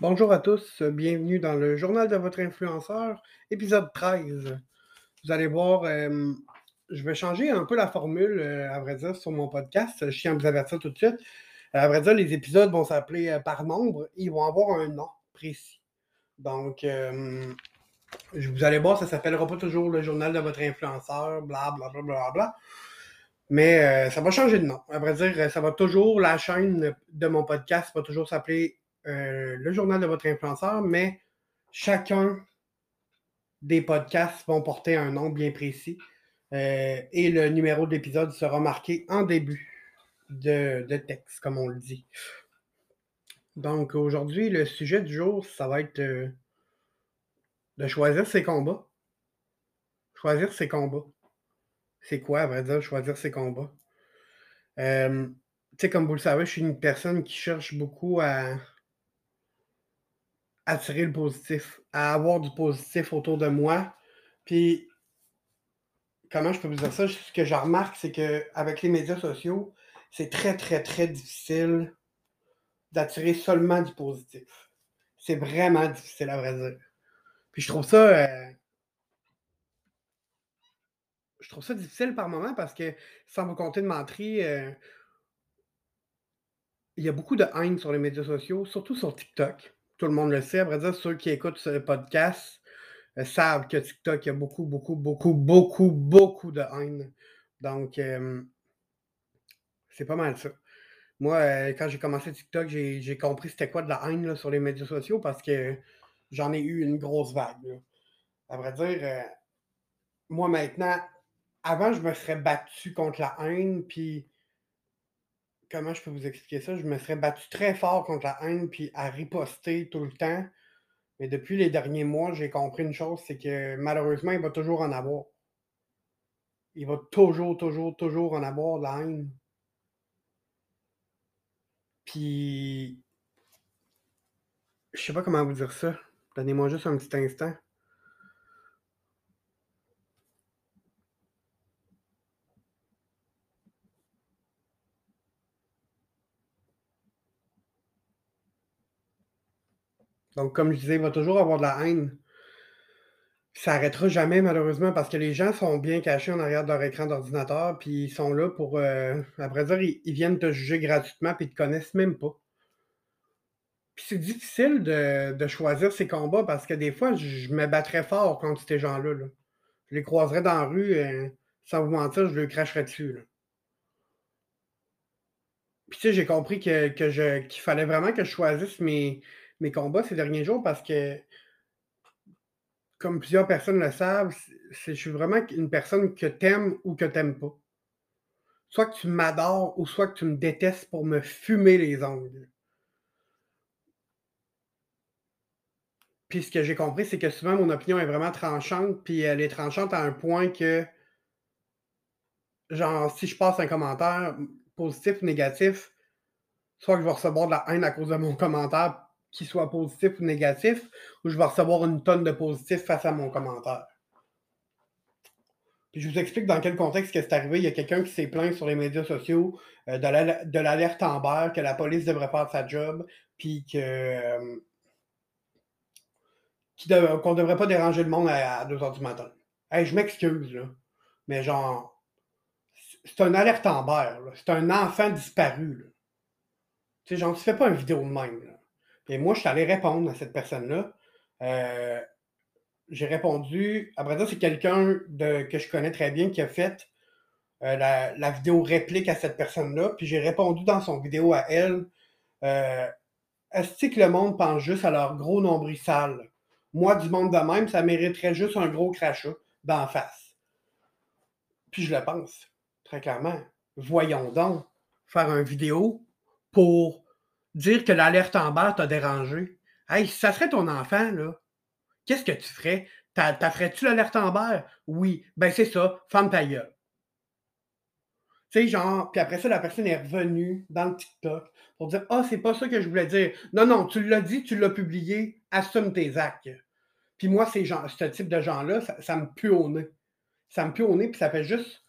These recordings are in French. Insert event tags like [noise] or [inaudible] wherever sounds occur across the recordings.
Bonjour à tous, bienvenue dans le journal de votre influenceur, épisode 13. Vous allez voir, euh, je vais changer un peu la formule, euh, à vrai dire, sur mon podcast. Je tiens à vous avertir tout de suite. À vrai dire, les épisodes vont s'appeler euh, par nombre. Ils vont avoir un nom précis. Donc, vous allez voir, ça ne s'appellera pas toujours le journal de votre influenceur, bla bla bla bla bla. Mais ça va changer de nom. À vrai dire, ça va toujours, la chaîne de mon podcast va toujours s'appeler euh, le journal de votre influenceur, mais chacun des podcasts vont porter un nom bien précis. Euh, et le numéro d'épisode sera marqué en début de, texte, comme on le dit. Donc aujourd'hui, le sujet du jour, ça va être euh, de choisir ses combats. Choisir ses combats. C'est quoi, à vrai dire, choisir ses combats? tu sais, comme vous le savez, je suis une personne qui cherche beaucoup à, attirer le positif, à avoir du positif autour de moi. Puis, comment je peux vous dire ça? Ce que je remarque, c'est qu'avec les médias sociaux, c'est très, très, très difficile d'attirer seulement du positif. C'est vraiment difficile, à vrai dire. Puis je trouve ça. Euh, je trouve ça difficile par moment parce que, sans vous compter de mentir, euh, il y a beaucoup de haine sur les médias sociaux, surtout sur TikTok tout le monde le sait. À vrai dire, ceux qui écoutent ce podcast euh, savent que TikTok, y a beaucoup, beaucoup, beaucoup, beaucoup, beaucoup de haine. Donc, euh, c'est pas mal ça. Moi, euh, quand j'ai commencé TikTok, j'ai compris c'était quoi de la haine sur les médias sociaux parce que j'en ai eu une grosse vague. À vrai dire, moi maintenant, avant, je me serais battu contre la haine, puis comment je peux vous expliquer ça? Je me serais battu très fort contre la haine puis à riposter tout le temps. Mais depuis les derniers mois, j'ai compris une chose, c'est que malheureusement, il va toujours en avoir. Il va toujours, toujours, toujours en avoir de la haine. Puis, je sais pas comment vous dire ça. Donnez-moi juste un petit instant. Donc, comme je disais, il va toujours avoir de la haine. Ça n'arrêtera jamais, malheureusement, parce que les gens sont bien cachés en arrière de leur écran d'ordinateur, puis ils sont là pour, euh, vrai dire, ils, viennent te juger gratuitement, puis ils te connaissent même pas. Puis c'est difficile de, choisir ces combats parce que des fois, je, me battrais fort contre ces gens-là. Je les croiserais dans la rue, euh, sans vous mentir, je les cracherais dessus. Puis tu sais, j'ai compris que, qu'il fallait vraiment que je choisisse mes, mes combats ces derniers jours parce que, comme plusieurs personnes le savent, je suis vraiment une personne que t'aimes ou que t'aimes pas. Soit que tu m'adores ou soit que tu me détestes pour me fumer les ongles. Puis ce que j'ai compris, c'est que souvent mon opinion est vraiment tranchante, puis elle est tranchante à un point que, genre, si je passe un commentaire positif ou négatif, soit que je vais recevoir de la haine à cause de mon [laughs] commentaire, qu'il soit positif ou négatif, ou je vais recevoir une tonne de positif face à mon commentaire. Puis je vous explique dans quel contexte que c'est arrivé. Il y a quelqu'un qui s'est plaint sur les médias sociaux euh, de l'alerte Amber, que la police devrait faire sa job, puis que euh, qu'on ne devrait pas déranger le monde à, 2h du matin. Je m'excuse, là. Mais genre, c'est un alerte Amber, C'est un enfant disparu, Tu sais, genre, tu fais pas une vidéo de même, là. Et moi, je suis allé répondre à cette personne-là. Euh, j'ai répondu. Après ça, c'est quelqu'un que je connais très bien qui a fait euh, la, vidéo réplique à cette personne-là. Puis j'ai répondu dans son vidéo à elle. Euh, Est-ce que le monde pense juste à leur gros nombril sale? Moi, du monde de même, ça mériterait juste un gros crachat d'en face. Puis je le pense, très clairement. Voyons donc, faire une vidéo pour dire que l'alerte en bas t'a dérangé? Hey, si ça serait ton enfant, là, qu'est-ce que tu ferais? T'as ferais-tu l'alerte en bas? Oui. Ben, c'est ça. Femme ta gueule. Tu sais, genre, puis après ça, la personne est revenue dans le TikTok pour dire Ah, oh, c'est pas ça que je voulais dire. Non, non, tu l'as dit, tu l'as publié, assume tes actes. Puis moi, ces gens, ce type de gens-là, ça, me pue au nez. Ça me pue au nez, puis ça fait juste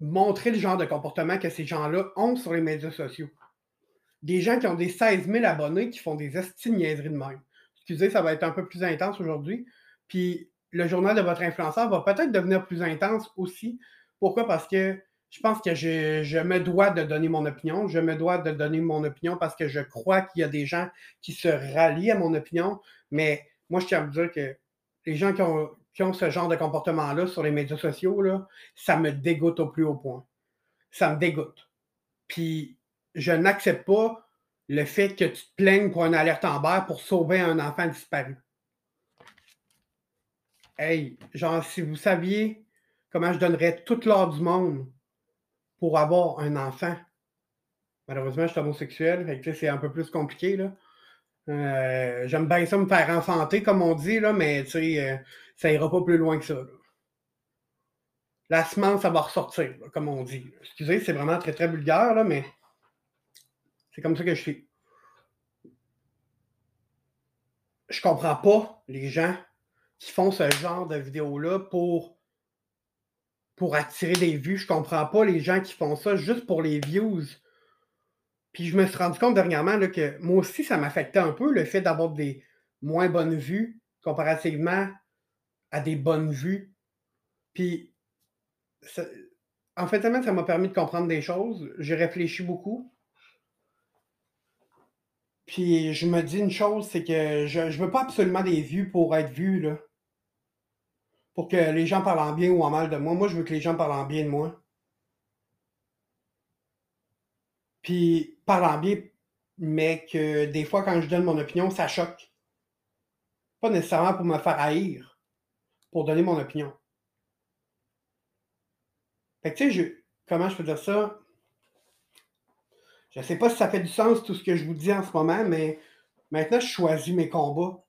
montrer le genre de comportement que ces gens-là ont sur les médias sociaux des gens qui ont des 16 000 abonnés qui font des estimes de même. Excusez, ça va être un peu plus intense aujourd'hui. Puis le journal de votre influenceur va peut-être devenir plus intense aussi. Pourquoi? Parce que je pense que je, me dois de donner mon opinion. Je me dois de donner mon opinion parce que je crois qu'il y a des gens qui se rallient à mon opinion. Mais moi, je tiens à vous dire que les gens qui ont, ce genre de comportement-là sur les médias sociaux, ça me dégoûte au plus haut point. Ça me dégoûte. Puis, je n'accepte pas le fait que tu te plaignes pour une alerte en bas pour sauver un enfant disparu. Hey, genre, si vous saviez comment je donnerais toute l'or du monde pour avoir un enfant. Malheureusement, je suis homosexuel, c'est un peu plus compliqué. Là. Euh, j'aime bien ça me faire enfanter, comme on dit, là, mais euh, ça ira pas plus loin que ça. La semence, ça va ressortir, comme on dit. Excusez, c'est vraiment très, très vulgaire, mais c'est comme ça que je suis. Je comprends pas les gens qui font ce genre de vidéos-là pour, pour attirer des vues. Je comprends pas les gens qui font ça juste pour les views. Puis je me suis rendu compte dernièrement que moi aussi, ça m'affectait un peu le fait d'avoir des moins bonnes vues comparativement à des bonnes vues. Puis, en fait, ça m'a permis de comprendre des choses. J'ai réfléchi beaucoup. Puis je me dis une chose, c'est que je ne veux pas absolument des vues pour être vu, là. Pour que les gens parlent en bien ou en mal de moi. Moi, je veux que les gens parlent en bien de moi. Puis parlent en bien, mais que des fois, quand je donne mon opinion, ça choque. Pas nécessairement pour me faire haïr, pour donner mon opinion. Fait que tu sais, comment je peux dire ça? Je ne sais pas si ça fait du sens tout ce que je vous dis en ce moment, mais maintenant, je choisis mes combats.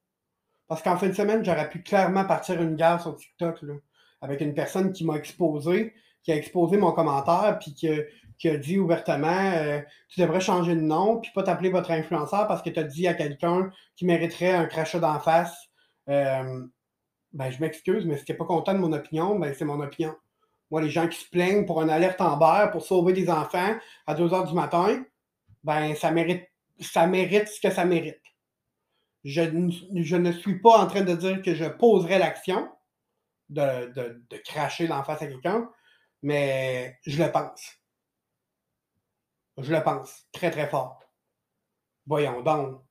Parce qu'en fin de semaine, j'aurais pu clairement partir une guerre sur TikTok là, avec une personne qui m'a exposé, qui a exposé mon commentaire, puis qui, a dit ouvertement euh, Tu devrais changer de nom, puis pas t'appeler votre influenceur parce que tu as dit à quelqu'un qui mériterait un crachat d'en face. Euh, ben, je m'excuse, mais si tu pas content de mon opinion, ben, c'est mon opinion. Moi, les gens qui se plaignent pour une alerte en berre pour sauver des enfants à 2 h du matin, ben ça mérite, ça mérite ce que ça mérite. Je, ne suis pas en train de dire que je poserai l'action de, de, cracher l'en face à quelqu'un, mais je le pense. Je le pense très très fort. Voyons donc.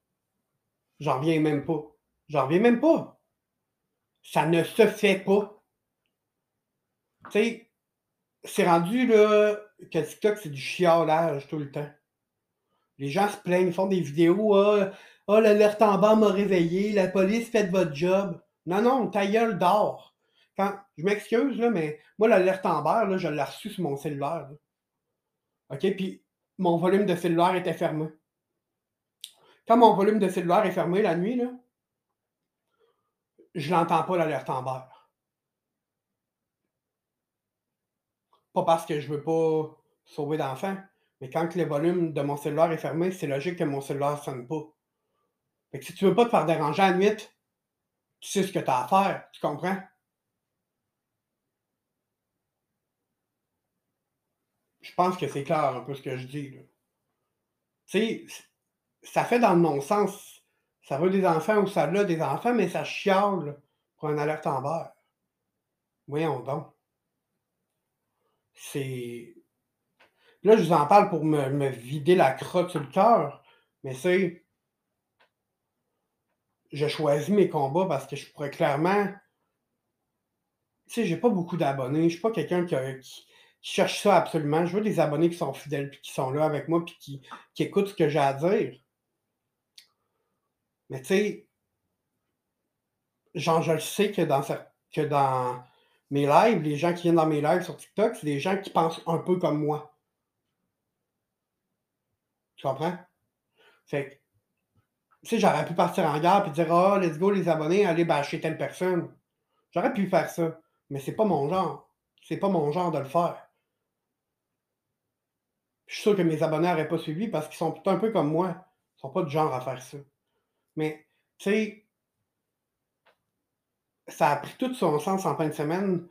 J'en reviens même pas. J'en reviens même pas. Ça ne se fait pas. Tu sais, c'est rendu là que TikTok, c'est du chiolage tout le temps. Les gens se plaignent, font des vidéos. Ah, oh, l'alerte en bas m'a réveillé, la police, fait votre job. Non, non, ta gueule dort. Je m'excuse, là, mais moi, l'alerte en bas, là, je l'ai reçu sur mon cellulaire. OK? Puis mon volume de cellulaire était fermé. Quand mon volume de cellulaire est fermé la nuit, là, je n'entends pas l'alerte en bas. Pas parce que je veux pas sauver d'enfants, mais quand le volume de mon cellulaire est fermé, c'est logique que mon cellulaire ne sonne pas. Fait que si tu ne veux pas te faire déranger à la nuit, tu sais ce que tu as à faire, tu comprends? Je pense que c'est clair un peu ce que je dis. Tu sais, ça fait dans le non-sens. Ça veut des enfants ou ça a des enfants, mais ça chiale pour un alerte en bas. Voyons donc. C'est Là, je vous en parle pour me, vider la crotte sur le cœur. Mais c'est. Je choisis mes combats parce que je pourrais clairement. Tu sais, j'ai pas beaucoup d'abonnés. Je suis pas quelqu'un qui, cherche ça absolument. Je veux des abonnés qui sont fidèles qui sont là avec moi puis qui, écoutent ce que j'ai à dire. Mais tu sais, genre, je le sais que dans, que dans mes lives, les gens qui viennent dans mes lives sur TikTok, c'est des gens qui pensent un peu comme moi. Comprends? Tu sais, j'aurais pu partir en guerre et dire, ah, oh, let's go, les abonnés, allez bâcher telle personne. J'aurais pu faire ça, mais c'est pas mon genre. C'est pas mon genre de le faire. Je suis sûr que mes abonnés n'auraient pas suivi parce qu'ils sont un peu comme moi. Ils sont pas du genre à faire ça. Mais, tu sais, ça a pris tout son sens en fin de semaine,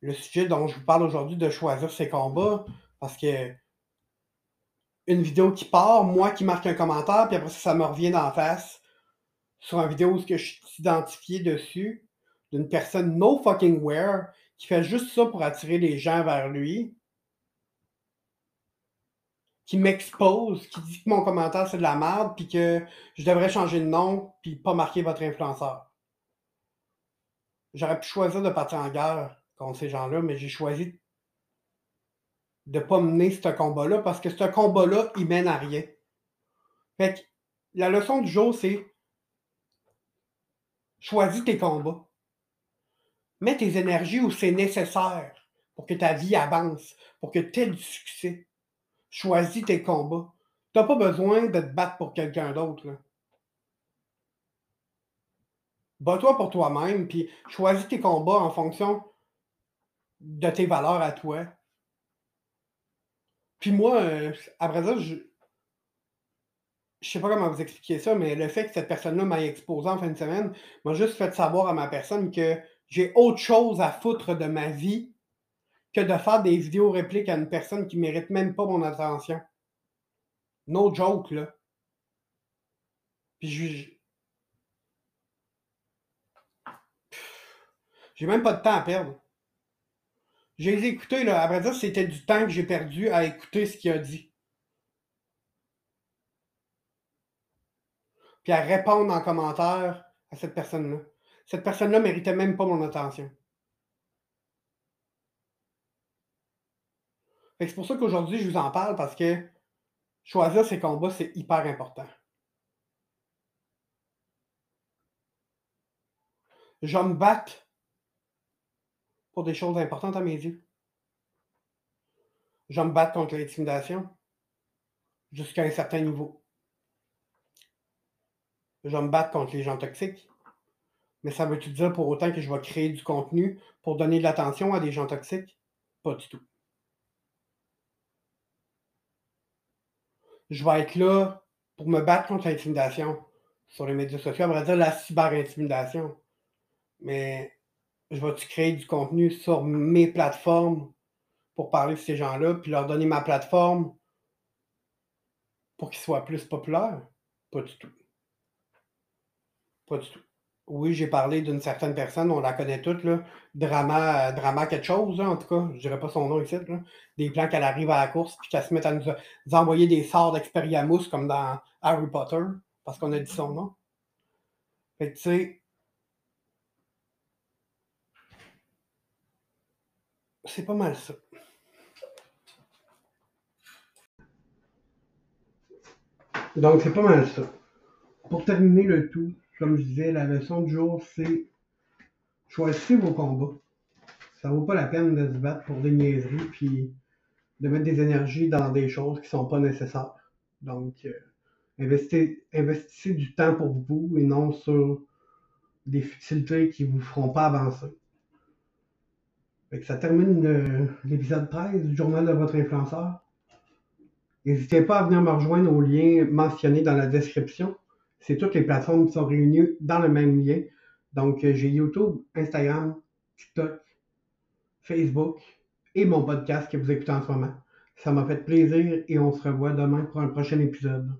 le sujet dont je vous parle aujourd'hui de choisir ses combats, parce que une vidéo qui part, moi qui marque un commentaire, puis après ça, ça me revient d'en face sur une vidéo où je suis identifié dessus d'une personne no fucking where qui fait juste ça pour attirer les gens vers lui, qui m'expose, qui dit que mon commentaire c'est de la merde, puis que je devrais changer de nom, puis pas marquer votre influenceur. J'aurais pu choisir de partir en guerre contre ces gens-là, mais j'ai choisi de pas mener ce combat-là parce que ce combat-là, il mène à rien. Fait que la leçon du jour, c'est choisis tes combats. Mets tes énergies où c'est nécessaire pour que ta vie avance, pour que tu aies du succès. Choisis tes combats. Tu n'as pas besoin de te battre pour quelqu'un d'autre. Bats-toi pour toi-même, puis choisis tes combats en fonction de tes valeurs à toi. Puis moi, euh, après ça, je je sais pas comment vous expliquer ça, mais le fait que cette personne-là m'ait exposé en fin de semaine m'a juste fait savoir à ma personne que j'ai autre chose à foutre de ma vie que de faire des vidéos répliques à une personne qui mérite même pas mon attention. No joke, là. Puis je. J'ai même pas de temps à perdre. J'ai écouté, là. À vrai dire, c'était du temps que j'ai perdu à écouter ce qu'il a dit. Puis à répondre en commentaire à cette personne-là. Cette personne-là méritait même pas mon attention. C'est pour ça qu'aujourd'hui, je vous en parle parce que choisir ses combats, c'est hyper important. Je me battre pour des choses importantes à mes yeux. Je vais me battre contre l'intimidation jusqu'à un certain niveau. Je vais me battre contre les gens toxiques. Mais ça veut-tu dire pour autant que je vais créer du contenu pour donner de l'attention à des gens toxiques? Pas du tout. Je vais être là pour me battre contre l'intimidation sur les médias sociaux, on va dire la cyber-intimidation. Mais je vais-tu créer du contenu sur mes plateformes pour parler de ces gens-là, puis leur donner ma plateforme pour qu'ils soient plus populaires? Pas du tout. Pas du tout. Oui, j'ai parlé d'une certaine personne, on la connaît toutes, là. Drama, drama quelque chose, en tout cas. Je dirais pas son nom ici. Des plans qu'elle arrive à la course, puis qu'elle se met à nous, envoyer des sorts d'Experiamus comme dans Harry Potter, parce qu'on a dit son nom. Fait que, tu sais, C'est pas mal ça. Donc, c'est pas mal ça. Pour terminer le tout, comme je disais, la leçon du jour, c'est choisissez vos combats. Ça vaut pas la peine de se battre pour des niaiseries puis de mettre des énergies dans des choses qui sont pas nécessaires. Donc, euh, investissez, du temps pour vous et non sur des futilités qui vous feront pas avancer ça termine l'épisode 13 du journal de votre influenceur. N'hésitez pas à venir me rejoindre au lien mentionné dans la description. C'est toutes les plateformes qui sont réunies dans le même lien. Donc, euh, j'ai YouTube, Instagram, TikTok, Facebook et mon podcast que vous écoutez en ce moment. Ça m'a fait plaisir et on se revoit demain pour un prochain épisode.